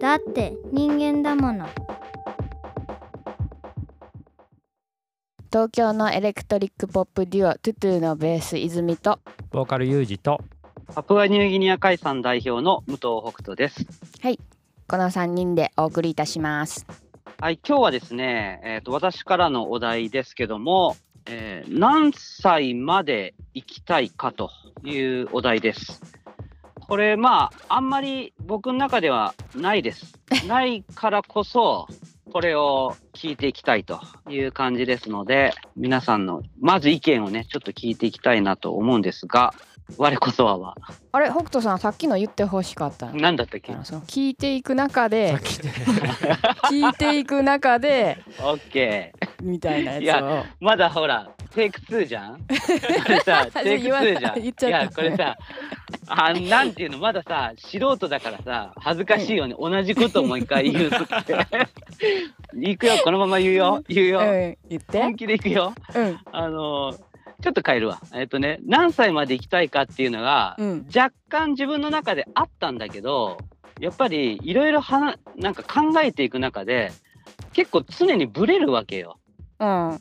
だって人間だもの。東京のエレクトリックポップデュオトゥトゥのベース泉と。ボーカルユージと。パプアニューギニア海産代表の武藤北斗です。この3人でお送りいたします。はい、今日はですね、えー、と私からのお題ですけども、えー何歳まで生きたいかというお題です。これまああんまり僕の中ではないです。ないからこそこれを聞いていきたいという感じですので皆さんのまず意見をねちょっと聞いていきたいなと思うんですが我こそははあれ北斗さんさっきの言ってほしかったの何だったっけ？その聞いていく中で 聞いていく中で ?OK。みたいなやついやをまだほら、テイク2じゃん？これさ、テイク2じゃん？いや、これさ、あなんていうの、まださ、素人だからさ、恥ずかしいよね。同じことをもう一回言うって。行くよ、このまま言うよ。言うよ。うん言って本気で行くよ。うんあのーちょっと変えるわ。えっとね、何歳まで生きたいかっていうのが、うん若干自分の中であったんだけど、やっぱりいろいろはななんか考えていく中で、結構常にブレるわけよ。うん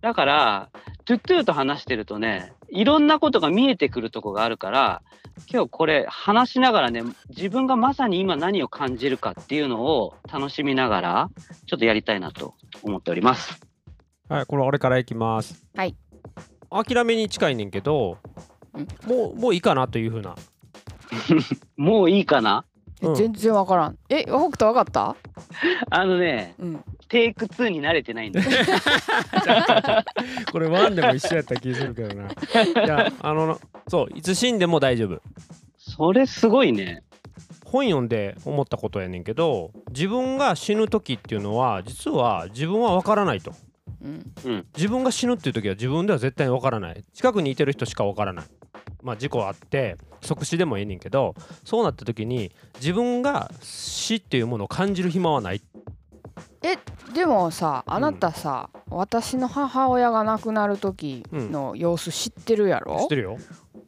だから、トゥットゥと話してるとね、いろんなことが見えてくるとこがあるから、今日これ話しながらね、自分がまさに今何を感じるかっていうのを楽しみながら、ちょっとやりたいなと思っております。はいこれ俺からいきますはい諦めに近いねんけどうんもうもういいかなというふうな。もういいかな？うん。全然わからん。え北斗わかった？あのね、うん。テイク2に慣れてないんだよ。これワンでも一緒やった気するけどな。いやあのそういつ死んでも大丈夫。それすごいね。本読んで思ったことやねんけど自分が死ぬ時っていうのは実は自分は分からないとうん。自分が死ぬっていう時は自分では絶対に分からない。近くにいてる人しか分からない。まあ事故あって即死でもええねんけどそうなった時に自分が死っていうものを感じる暇はない。でもさあなたさ、私の母親が亡くなる時の様子知ってるやろ？知って、るよ。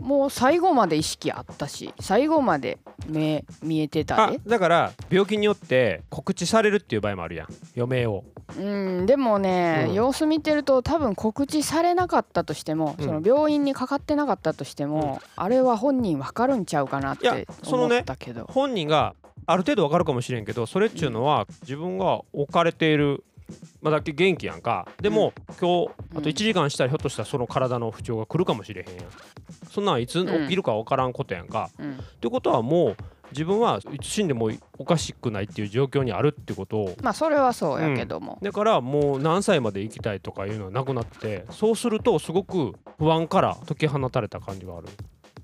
もう最後まで意識あったし最後まで目見えてたあでだから病気によって告知されるっていう場合もあるやん。余命をうんでもね、う。ん様子見てると多分告知されなかったとしても、うん。その病院にかかってなかったとしても、あれは本人わかるんちゃうかなっいやてそのね思ったけど、本人がある程度わかるかもしれんけどそれっちゅうのは自分が置かれているまあだけ元気やんか。でも、今日あと1時間したらひょっとしたらその体の不調が来るかもしれへん。やんそんなんいつ起きるか分からんことやんか、うん。ってことはもう自分はいつ死んでもおかしくないっていう状況にあるってことをまあそれはそうやけども、だからもう何歳まで生きたいとかいうのはなくなってそうするとすごく不安から解き放たれた感じがある。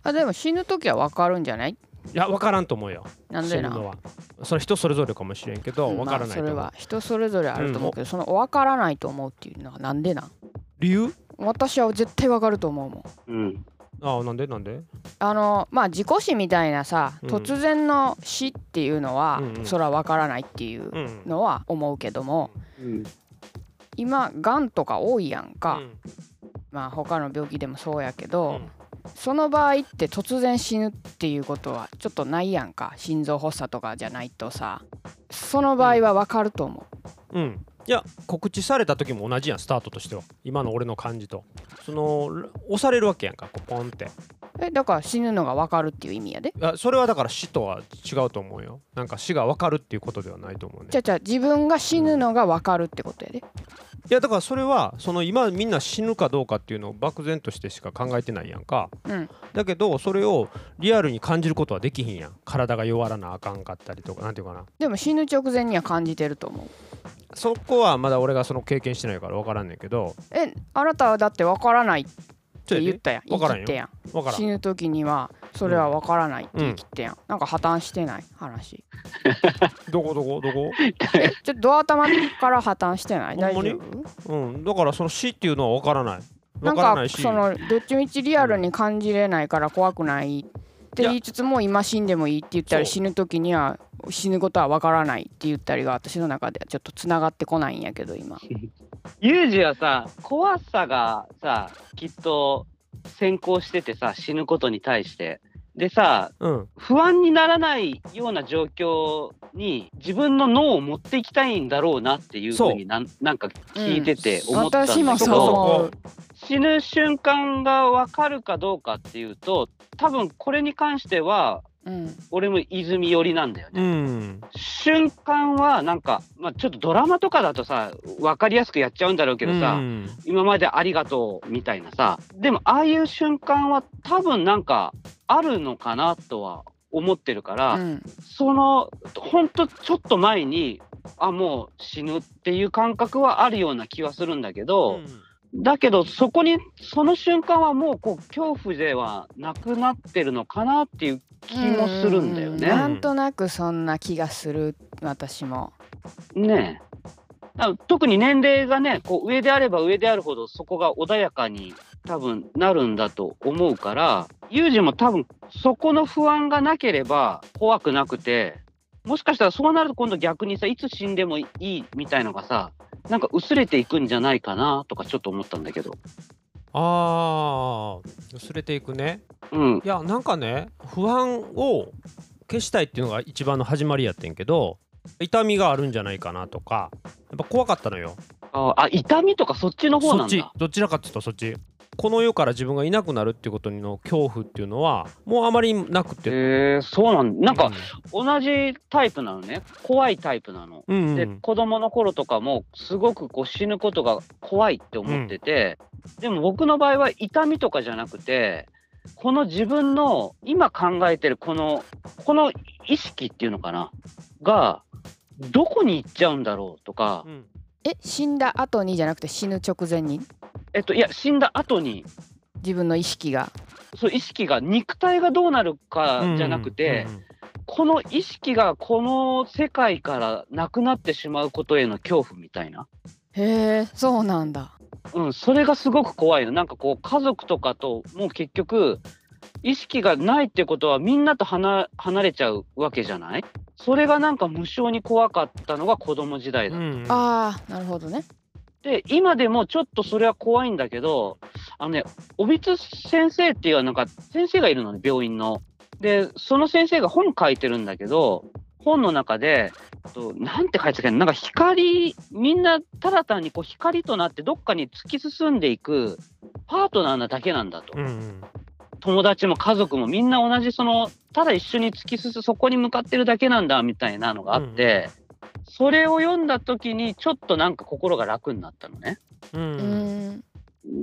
あでも死ぬ時はわかるんじゃない？いや分からんと思うよ。なんでな？死ぬのは。それ人それぞれかもしれんけどうん。分からないと思う、まあ、それは人それぞれあると思うけど、その分からないと思うっていうのはなんでなん？理由？私は絶対分かると思うもん。うん。ああなんでなんで？あのまあ事故死みたいなさ、うん。突然の死っていうのは、うんうん。それは分からないっていううんのは思うけどもうん。今がんとか多いやんか、うん。まあ他の病気でもそうやけど、うん。その場合って突然死ぬっていうことはちょっとないやんか。心臓発作とかじゃないとさその場合は分かると思う、うんいや告知された時も同じやんスタートとしては。今の俺の感じと。その押されるわけやんかこうポンって。えだから死ぬのが分かるっていう意味やで。それはだから死とは違うと思うよ。なんか死が分かるっていうことではないと思うね。じゃあじゃあ自分が死ぬのが分かるってことやで。いやだからそれはその今みんな死ぬかどうかっていうのを漠然としてしか考えてないやんか。うん。だけどそれをリアルに感じることはできひんやん。体が弱らなあかんかったりとかなんていうかな。でも死ぬ直前には感じてると思うそこはまだ俺がその経験してないから分からんねんけど。えあなたはだって分からないって言ったやん。分からんよ。ん。死ぬ時にはそれは分からないって言ってやん、なんか破綻してない話。どこどこどこ？えちょっとドア頭から破綻してない？大丈夫？うん。だからその死っていうのは分からない。なんか分からないし。そのどっちみちリアルに感じれないから怖くないっって言いつつも今死んでもいいって言ったり死ぬ時には死ぬことは分からないって言ったりが私の中ではちょっとつながってこないんやけど今ユージはさ、怖さがさ、きっと先行しててさ、死ぬことに対して。でさ、うん。不安にならないような状況に自分の脳を持っていきたいんだろうなっていうふそう。うになんなんか聞いてて思ったんだ私もそう。けど、思う死ぬ瞬間が分かるかどうかっていうと多分これに関してはうん。俺も泉寄りなんだよね。うん。瞬間はなんか、まあ、ちょっとドラマとかだとさ分かりやすくやっちゃうんだろうけどさ、うん。今までありがとうみたいなさでもああいう瞬間は多分なんかあるのかなとは思ってるから、うん。そのほんとちょっと前にあもう死ぬっていう感覚はあるような気はするんだけど、だけどそこにその瞬間はもうこう恐怖ではなくなってるのかなっていう気もするんだよね。うなんとなくそんな気がする私も。ねえ。特に年齢がねこう上であれば上であるほどそこが穏やかに多分なるんだと思うからユージも多分そこの不安がなければ怖くなくてもしかしたらそうなると今度逆にさいつ死んでもいいみたいのがさなんか薄れていくんじゃないかなとかちょっと思ったんだけど。ああ薄れていくねうんいやなんかね不安を消したいっていうのが一番の始まりやってんけど痛みがあるんじゃないかなとかやっぱ怖かったのよああ痛みとかそっちの方そっちなんだ。どちらかっていうとそっちこの世から自分がいなくなるっていうことの恐怖っていうのはもうあまりなくて。へえそうなんなんか同じタイプなのね。怖いタイプなの。うんうん。で子供の頃とかもすごくこう死ぬことが怖いって思ってて、でも僕の場合は痛みとかじゃなくてこの自分の今考えてるこのこの意識っていうのかな。がどこに行っちゃうんだろうとか。う、ん。え死んだ後にじゃなくて死ぬ直前に？えっといや死んだ後に。自分の意識が。そう意識が肉体がどうなるかじゃなくて、うんうんこの意識がこの世界からなくなってしまうことへの恐怖みたいな。へえそうなんだ。うん、それがすごく怖いの。なんかこう、家族とかともう結局、意識がないってことはみんなと離離れちゃうわけじゃない？それがなんか無性に怖かったのが子供時代だ。うんうん。ああなるほどねで、今でもちょっとそれは怖いんだけど、あのね、おびつ先生っていうなんか先生がいるのね、病院の。で、その先生が本書いてるんだけど、本の中で、となんて書いてたっけななんか光、みんなただ単にこう光となってどっかに突き進んでいくパートナーなだけなんだと。うんうん友達も家族もみんな同じその、ただ一緒に突き進む、そこに向かってるだけなんだみたいなのがあって、それを読んだ時にちょっとなんか心が楽になったのね。うんううんん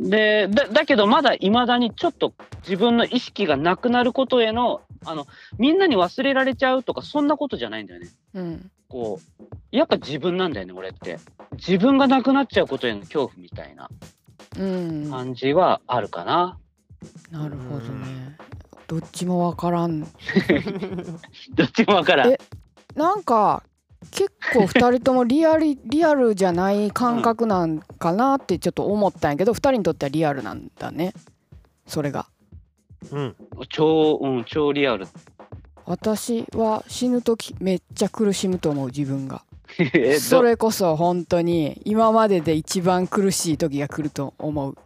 でだだけどまだいまだにちょっと自分の意識がなくなることへのあのみんなに忘れられちゃうとかそんなことじゃないんだよね。うんこうやっぱ自分なんだよね俺って。自分がなくなっちゃうことへの恐怖みたいなうんな感じはあるかな。るほどねどっちもわからん どっちもわからんえ。なんか結構2人ともリアル リアルじゃない感覚なんかなってちょっと思ったんやけど2人にとってはリアルなんだね。それが。うん。超、うん、超リアル。私は死ぬ時めっちゃ苦しむと思う自分が。えそどれこそ本当に今までで一番苦しい時が来ると思う。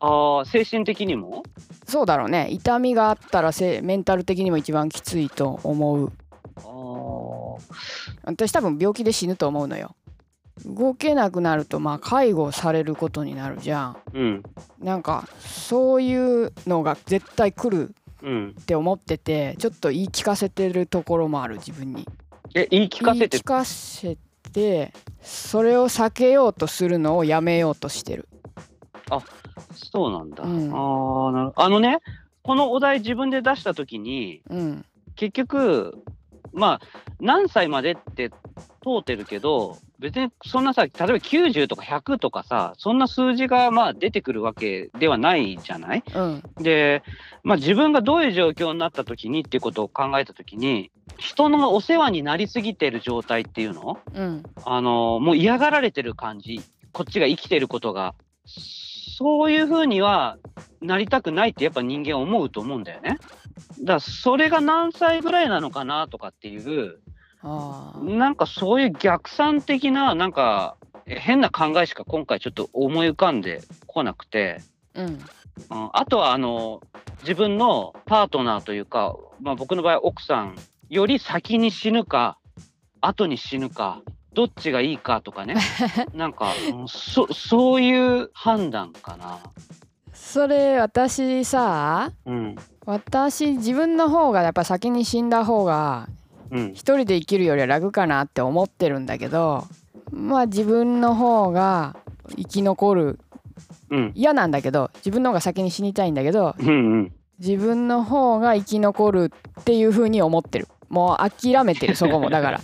ああ精神的にも？そうだろうね。痛みがあったらせメンタル的にも一番きついと思う私多分病気で死ぬと思うのよ。動けなくなるとまあ介護されることになるじゃん。うん。なんかそういうのが絶対来るうん。って思っててちょっと言い聞かせてるところもある自分に。え言い聞かせて言い聞かせてそれを避けようとするのをやめようとしてる。そうなんだ。うん。ああなるあのねこのお題自分で出したときにうん。結局まあ何歳までって通ってるけど別にそんなさ例えば90とか100とかさそんな数字がまあ出てくるわけではないじゃない？うん。で、まあ、自分がどういう状況になった時にっていうことを考えた時に人のお世話になりすぎてる状態っていうの？うん。あのもう嫌がられてる感じ。こっちが生きてることが。そういうふうにはなりたくないってやっぱ人間は思うと思うんだよね。だからそれが何歳ぐらいなのかなとかっていうなんかそういう逆算的ななんかえ変な考えしか今回ちょっと思い浮かんでこなくて、うん。うん、あとはあの自分のパートナーというか、まあ、僕の場合奥さんより先に死ぬか後に死ぬかどっちがいいかとかね。なんかうんそそういう判断かな。それ私さうん。私自分の方がやっぱ先に死んだ方がうん。一人で生きるよりは楽かなって思ってるんだけどまあ自分の方が生き残るうん。嫌なんだけど自分の方が先に死にたいんだけどうんうん。自分の方が生き残るっていう風に思ってる。もう諦めてるそこも。だから。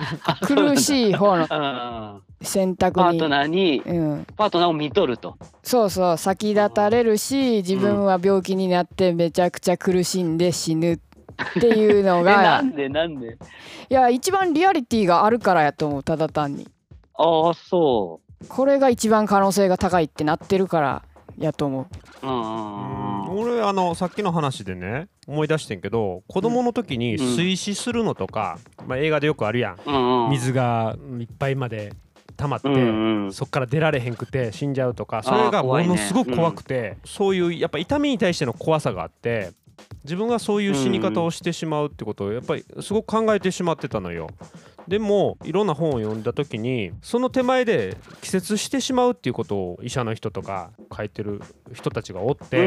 苦しい方の。あ選択パートナーにうん、パートナーを見とると。そうそう先立たれるし自分は病気になってめちゃくちゃ苦しんで死ぬっていうの えながんでなんで？いや一番リアリティがあるからやと思うただ単に。ああそこれが一番可能性が高いってなってるからやと思う。う。うんうんうん。俺あのさっきの話でね思い出してんけど子供の時に水死するのとか、まあ、映画でよくあるやん。うんうん。水がいっぱいまで溜まって、うんうんそっから出られへんくて死んじゃうとかそれがものすごく怖くて、そういうやっぱ痛みに対しての怖さがあって自分がそういう死に方をしてしまうってことをやっぱりすごく考えてしまってたのよ。でもいろんな本を読んだ時にその手前で気絶してしまうっていうことを医者の人とか書いてる人たちがおって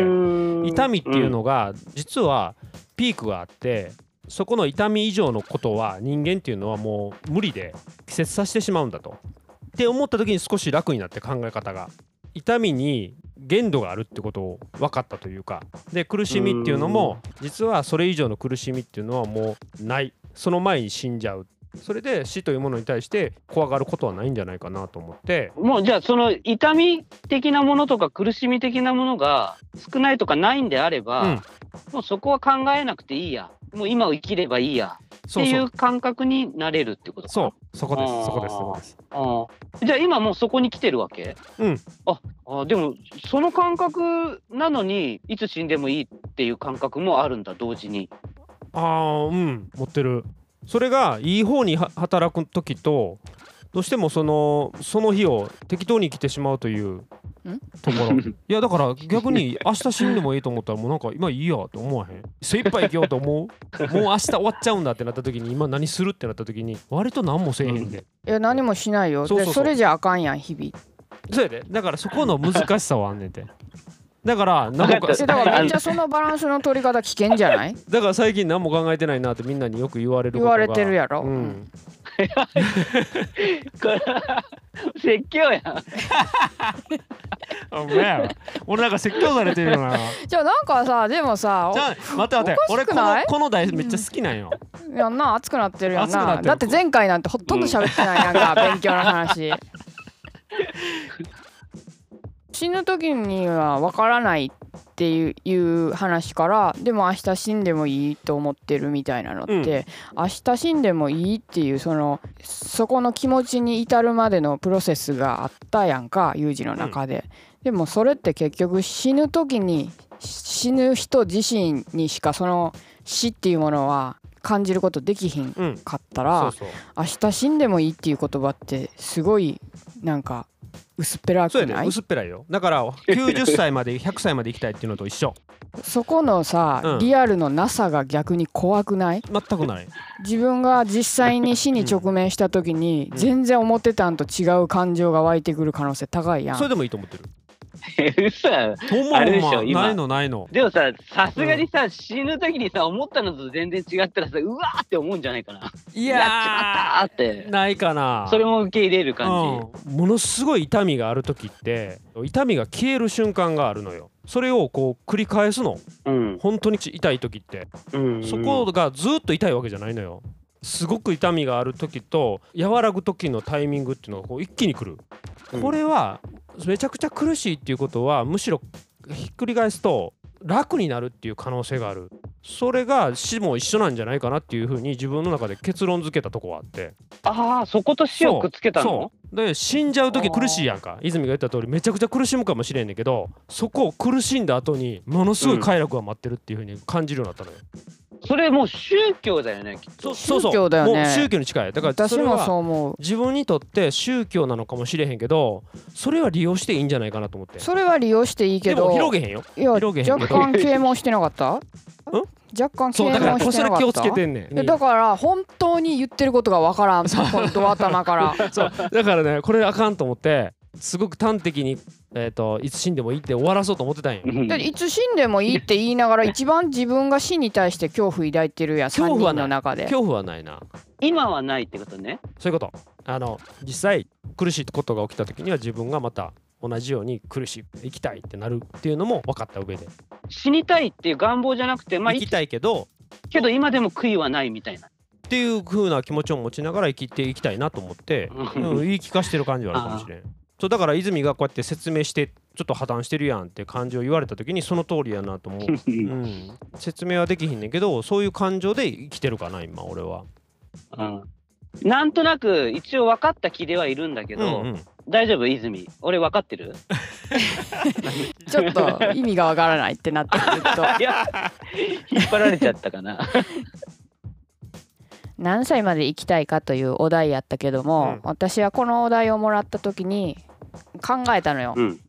痛みっていうのが実はピークがあってそこの痛み以上のことは人間っていうのはもう無理で気絶させてしまうんだと。って思った時に少し楽になって考え方が痛みに限度があるってことを分かったというか。で苦しみっていうのも実はそれ以上の苦しみっていうのはもうない。その前に死んじゃう。それで死というものに対して怖がることはないんじゃないかなと思って。もうじゃあその痛み的なものとか苦しみ的なものが少ないとかないんであれば、うん。もうそこは考えなくていいやもう今を生きればいいや。っていそう感覚になれるってことか。そう。そこです。そこです。そこです。ああじゃあ今もうそこに来てるわけ？うん。ああでもその感覚なのにいつ死んでもいいっていう感覚もあるんだ同時に。ああうん。持ってる。それがいい方には働く時とどうしてもそのその日を適当に生きてしまうというところ。いやだから逆に明日死んでもいいと思ったらもうなんか今いいやって思わへん？精一杯生きようと思う？もう明日終わっちゃうんだってなった時に今何するってなった時に割と何もせえへんで、いや何もしないよ。そうそうそう。でそれじゃあかんやん日々。そうやで。だからそこの難しさはあんねんて。だから何もだからめっちゃそのバランスの取り方危険じゃない？だから最近何も考えてないなってみんなによく言われることが。言われてるやろ。うん、これ説教やん。あ お前やわ俺なんか説教されてるよな。じゃあなんかさでもさじゃあ待って待って。お俺このこの台めっちゃ好きなんよ、やんな熱くなってるやん熱くななだって前回なんてほとんど喋ってないやんか、勉強の話。死ぬ時には分からないっていう話からでも明日死んでもいいと思ってるみたいなのって、明日死んでもいいっていうそのそこの気持ちに至るまでのプロセスがあったやんか有事の中で、でもそれって結局死ぬ時に死ぬ人自身にしかその死っていうものは感じることできひんうん。かったら明日死んでもいいっていう言葉ってすごいなんか薄っぺらくそうやね薄っぺらいよ。だから90歳まで100歳まで生きたいっていうのと一緒。そこのさ、うん。リアルのなさが逆に怖くない？全くない。自分が実際に死に直面した時にうん。全然思ってたんと違う感情が湧いてくる可能性高いやん。それでもいいと思ってる嘘やん。ほんまあれでしょほんま今。ないのないの。でもささすがにさ、死ぬ時にさ思ったのと全然違ったらさうわーって思うんじゃないかな。いやっちまったーって。ないかな。それも受け入れる感うん、ものすごい痛みがある時って痛みが消える瞬間があるのよ。それをこう繰り返すの。じうん、本当に痛い時って。うん、そこがずっと痛いわけじゃないのよ。すごく痛みがある時と和らぐ時のタイミングっていうのがこう一気に来る、うん。これはめちゃくちゃ苦しいっていうことはむしろひっくり返すと楽になるっていう可能性がある。それが死も一緒なんじゃないかなっていうふうに自分の中で結論付けたとこはあって。ああそこと死をくっつけたの？で死んじゃう時苦しいやんか。泉が言った通り。めちゃくちゃ苦しむかもしれんねんけどそこを苦しんだ後にものすごい快楽が待ってるっていうふうに感じるようになったのよ、それもう宗教だよね、きっと。そうそう。宗教だよね。もう宗教に近い。だからそ私もれはそう思う。自分にとって宗教なのかもしれへんけどそれは利用していいんじゃないかなと思って。それは利用していいけでもど広げへんよ。いや広げへんけど。若干啓蒙してなかった？若干啓そうだから蒙してそれ気をつけてんねん。だから本当に言ってることがわからん。本当頭から。そう。だからねこれあかんと思ってすごく端的に、えー、といつ死んでもいいって終わらそうと思ってたんようん。でいつ死んでもいいって言いながら一番自分が死に対して恐怖抱いてるやん3人恐怖はの中で。恐怖はないな。今はないってことね。そういうことあの実際苦しいことが起きた時には自分がまた同じように苦しい生きたいってなるっていうのも分かった上で。死にたいっていう願望じゃなくて、まあ、生きたいけどけど今でも悔いはないみたいな。っていう風な気持ちを持ちながら生きていきたいなと思って、うん、言い聞かしてる感じはあるかもしれん。そうだから泉がこうやって説明してちょっと破綻してるやんって感じを言われた時にその通りやなと思う、うん、説明はできひんねんけどそういう感情で生きてるかな今俺は。うん。なんとなく一応分かった気ではいるんだけど、うんうん。大丈夫？泉。俺分かってる？ちょっと意味がわからないってなってくると。いや引っ張られちゃったかな。何歳まで生きたいかというお題やったけども、うん。私はこのお題をもらった時に考えたのよ。うん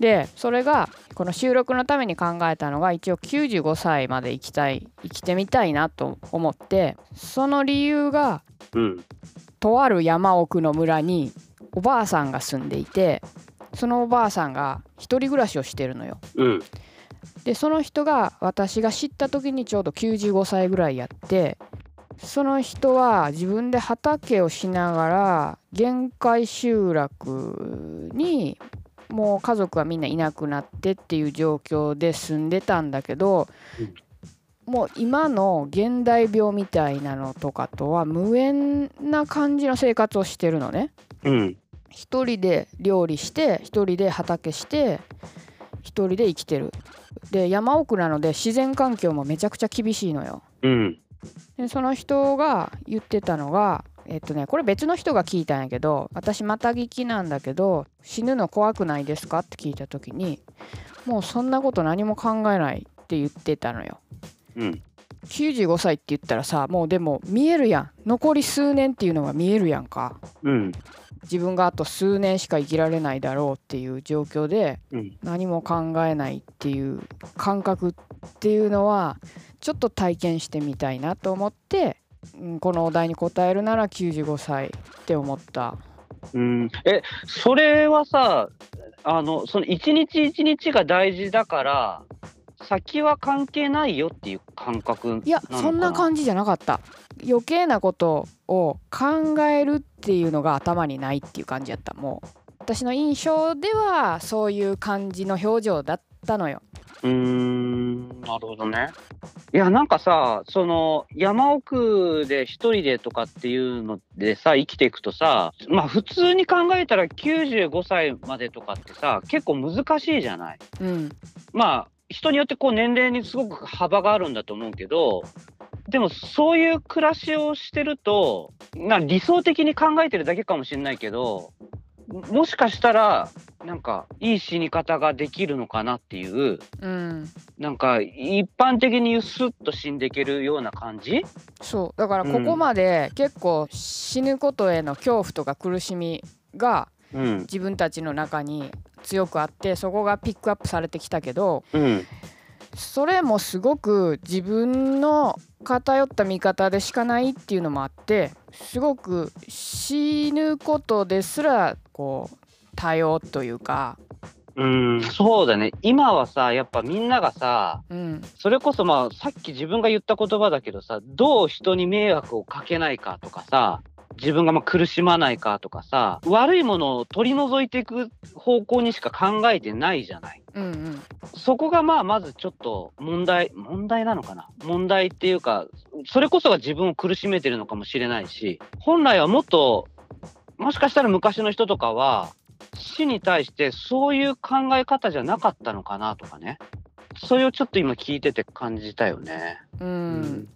でそれがこの収録のために考えたのが一応95歳まで生きたい生きてみたいなと思ってその理由がうんとある山奥の村におばあさんが住んでいてそのおばあさんが一人暮らしをしてるのよ。うんでその人が私が知った時にちょうど95歳ぐらいやってその人は自分で畑をしながら限界集落にもう家族はみんないなくなってっていう状況で住んでたんだけど、もう今の現代病みたいなのとかとは無縁な感じの生活をしてるのね。うん。一人で料理して一人で畑して一人で生きてる。で山奥なので自然環境もめちゃくちゃ厳しいのよ。うんでその人が言ってたのがえっとねこれ別の人が聞いたんやけど私また聞きなんだけど死ぬの怖くないですかって聞いた時にもうそんなこと何も考えないって言ってたのよ。うん。95歳って言ったらさもうでも見えるやん。残り数年っていうのが見えるやんか。うん自分があと数年しか生きられないだろうっていう状況でうん。何も考えないっていう感覚っていうのはちょっと体験してみたいなと思ってうんこのお題に答えるなら95歳って思った。うん。えそれはさあのその一日一日が大事だから先は関係ないよっていう感覚いやそんな感じじゃなかった。余計なことを考えるっていうのが頭にないっていう感じやった。もう私の印象ではそういう感じの表情だったのよ。うーんなるほどね。いやなんかさその山奥で一人でとかっていうのでさ生きていくとさまあ普通に考えたら95歳までとかってさ結構難しいじゃない？うん。まあ人によってこう年齢にすごく幅があるんだと思うけどでもそういう暮らしをしてるとな理想的に考えてるだけかもしれないけどももしかしたらなんかいい死に方ができるのかなっていううん。なんか一般的にスッと死んでいけるような感じ？そう。だからここまで結構死ぬことへの恐怖とか苦しみがうん。自分たちの中に強くあってそこがピックアップされてきたけどうん。それもすごく自分の偏った見方でしかないっていうのもあってすごく死ぬことですらこう多様というか、うんそうだね。今はさやっぱみんながさうん、それこそまあさっき自分が言った言葉だけどさどう人に迷惑をかけないかとかさ自分がまあ苦しまないかとかさ悪いものを取り除いていく方向にしか考えてないじゃない。うんうん。そこがまあまずちょっと問題問題なのかな？問題っていうかそれこそが自分を苦しめてるのかもしれないし本来はもっともしかしたら昔の人とかは死に対してそういう考え方じゃなかったのかなとかね。それをちょっと今聞いてて感じたよね。うん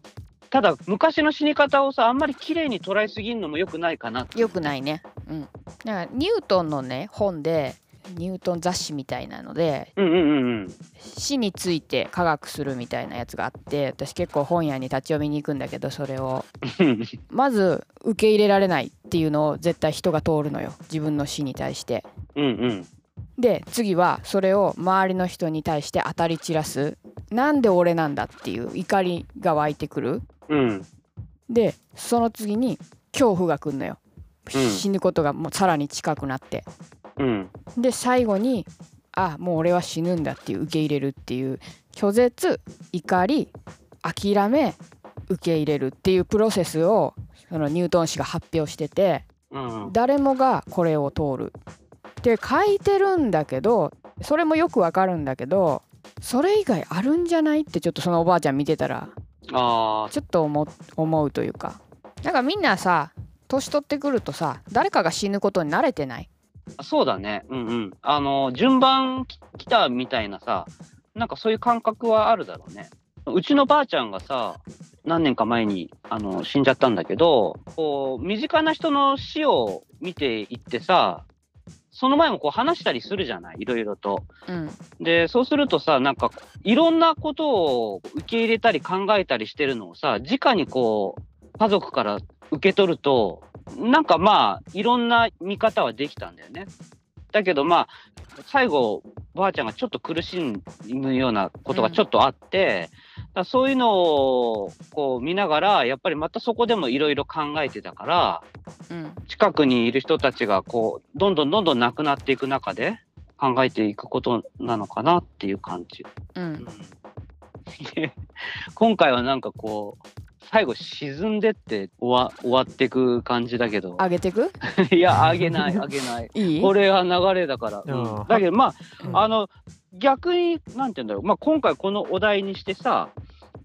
ただ昔の死に方をさあんまり綺麗に捉えすぎるのも良くないかなよくないね。うん、だからニュートンのね本でニュートン雑誌みたいなのでうんうんうん死について科学するみたいなやつがあって私結構本屋に立ち読みに行くんだけどそれをうん。まず受け入れられないっていうのを絶対人が通るのよ自分の死に対して。うんうん。で次はそれを周りの人に対して当たり散らすなんで俺なんだっていう怒りが湧いてくるうん。でその次に恐怖が来るのよ、うん死ぬことがもうさらに近くなってうん。で最後にあもう俺は死ぬんだっていう受け入れるっていう拒絶怒り諦め受け入れるっていうプロセスをそのニュートン氏が発表しててうん。誰もがこれを通るって書いてるんだけどそれもよくわかるんだけどそれ以外あるんじゃない？ってちょっとそのおばあちゃん見てたらあちょっと思思うというかなんかみんなさ年取ってくるとさ誰かが死ぬことに慣れてない？あ、そうだね。うんうん。あの、順番き来たみたいなさ、なんかそういう感覚はあるだろうね。うちのばあちゃんがさ、何年か前にあの死んじゃったんだけど、こう、身近な人の死を見ていってさ、その前もこう話したりするじゃない？いろいろと。うんで、そうするとさ、なんか、いろんなことを受け入れたり考えたりしてるのをさ、直にこう、家族から受け取ると、なんかまあ、いろんな見方はできたんだよね。だけどまあ、最後、ばあちゃんがちょっと苦しむようなことがちょっとあって、だからそういうのをこう見ながら、やっぱりまたそこでもいろいろ考えてたから、うん。近くにいる人たちがこう、どんどんどんどん亡くなっていく中で考えていくことなのかなっていう感じ。うん。で 今回はなんかこう、最後沈んでって終わ終わっていく感じだけど、上げてく？いや、あげない、あげない。いい？これは流れだから。うん。うん。だけどまうん。あ、あの、逆に、なんて言うんだろう、まあ今回このお題にしてさ、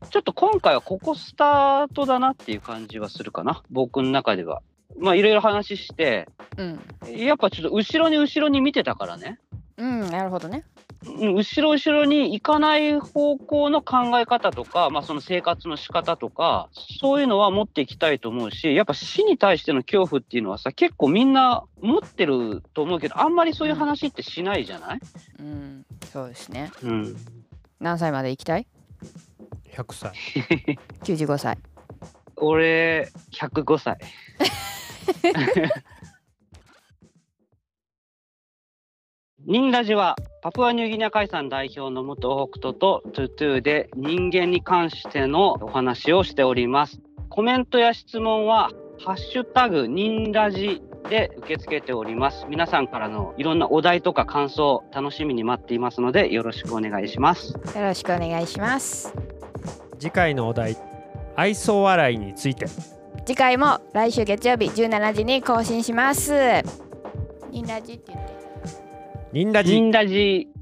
ちょっと今回はここスタートだなっていう感じはするかな、僕の中では。まあいろいろ話して、うん。やっぱちょっと後ろに後ろに見てたからね。うんなるほどね。うん後ろ後ろに行かない方向の考え方とか、まあ、その生活の仕方とかそういうのは持っていきたいと思うしやっぱ死に対しての恐怖っていうのはさ結構みんな持ってると思うけどあんまりそういう話ってしないじゃない、うんそうですね。うん、何歳まで行きたい？100歳 ?95 歳。俺105歳 ニンラジはパプアニューギニア海産代表の元北斗とトゥトゥで人間に関してのお話をしております。コメントや質問はハッシュタグニンラジで受け付けております。皆さんからのいろんなお題とか感想楽しみに待っていますのでよろしくお願いします。よろしくお願いします次回のお題愛想笑いについて次回も来週月曜日17時に更新しますニンラジって言ってニンラジニンラジ